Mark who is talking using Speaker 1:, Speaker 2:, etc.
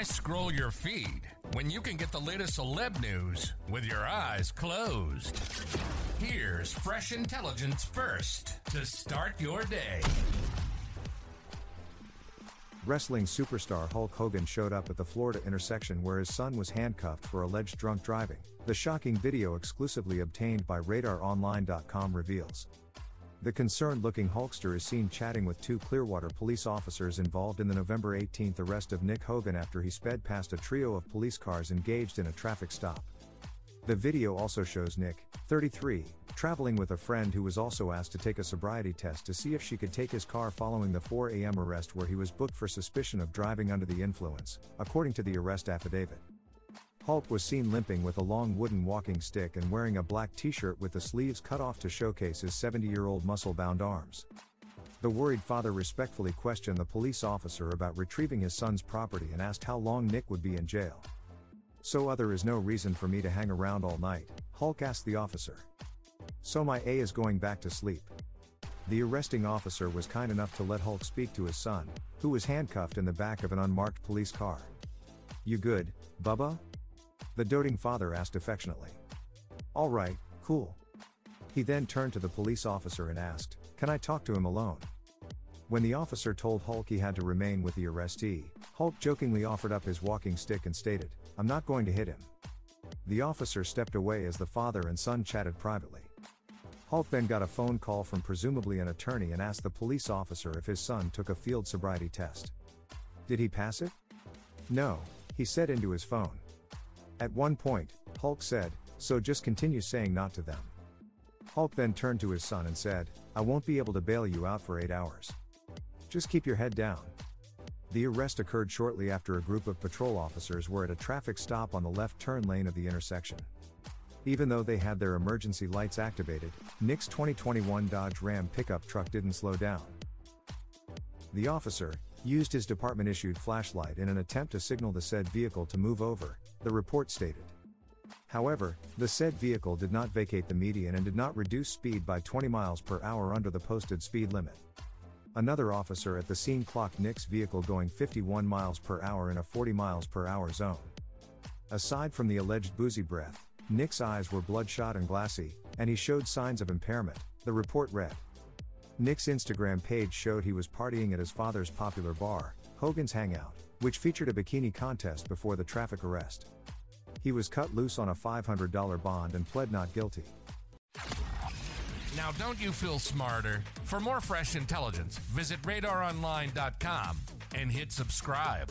Speaker 1: Why scroll your feed when you can get the latest celeb news with your eyes closed? Here's fresh intelligence first to start your day.
Speaker 2: Wrestling superstar Hulk Hogan showed up at the Florida intersection where his son was handcuffed for alleged drunk driving. The shocking video exclusively obtained by RadarOnline.com reveals. The concerned looking Hulkster is seen chatting with two Clearwater police officers involved in the November 18 arrest of Nick Hogan after he sped past a trio of police cars engaged in a traffic stop. The video also shows Nick, 33, traveling with a friend who was also asked to take a sobriety test to see if she could take his car following the 4 a.m. arrest where he was booked for suspicion of driving under the influence, according to the arrest affidavit. Hulk was seen limping with a long wooden walking stick and wearing a black t shirt with the sleeves cut off to showcase his 70 year old muscle bound arms. The worried father respectfully questioned the police officer about retrieving his son's property and asked how long Nick would be in jail. So other is no reason for me to hang around all night, Hulk asked the officer. So my A is going back to sleep. The arresting officer was kind enough to let Hulk speak to his son, who was handcuffed in the back of an unmarked police car. You good, Bubba? The doting father asked affectionately. All right, cool. He then turned to the police officer and asked, Can I talk to him alone? When the officer told Hulk he had to remain with the arrestee, Hulk jokingly offered up his walking stick and stated, I'm not going to hit him. The officer stepped away as the father and son chatted privately. Hulk then got a phone call from presumably an attorney and asked the police officer if his son took a field sobriety test. Did he pass it? No, he said into his phone. At one point, Hulk said, So just continue saying not to them. Hulk then turned to his son and said, I won't be able to bail you out for eight hours. Just keep your head down. The arrest occurred shortly after a group of patrol officers were at a traffic stop on the left turn lane of the intersection. Even though they had their emergency lights activated, Nick's 2021 Dodge Ram pickup truck didn't slow down. The officer used his department issued flashlight in an attempt to signal the said vehicle to move over, the report stated. However, the said vehicle did not vacate the median and did not reduce speed by 20 miles per hour under the posted speed limit. Another officer at the scene clocked Nick's vehicle going 51 miles per hour in a 40 miles per hour zone. Aside from the alleged boozy breath, Nick's eyes were bloodshot and glassy, and he showed signs of impairment, the report read. Nick's Instagram page showed he was partying at his father's popular bar, Hogan's Hangout, which featured a bikini contest before the traffic arrest. He was cut loose on a $500 bond and pled not guilty.
Speaker 1: Now, don't you feel smarter? For more fresh intelligence, visit radaronline.com and hit subscribe.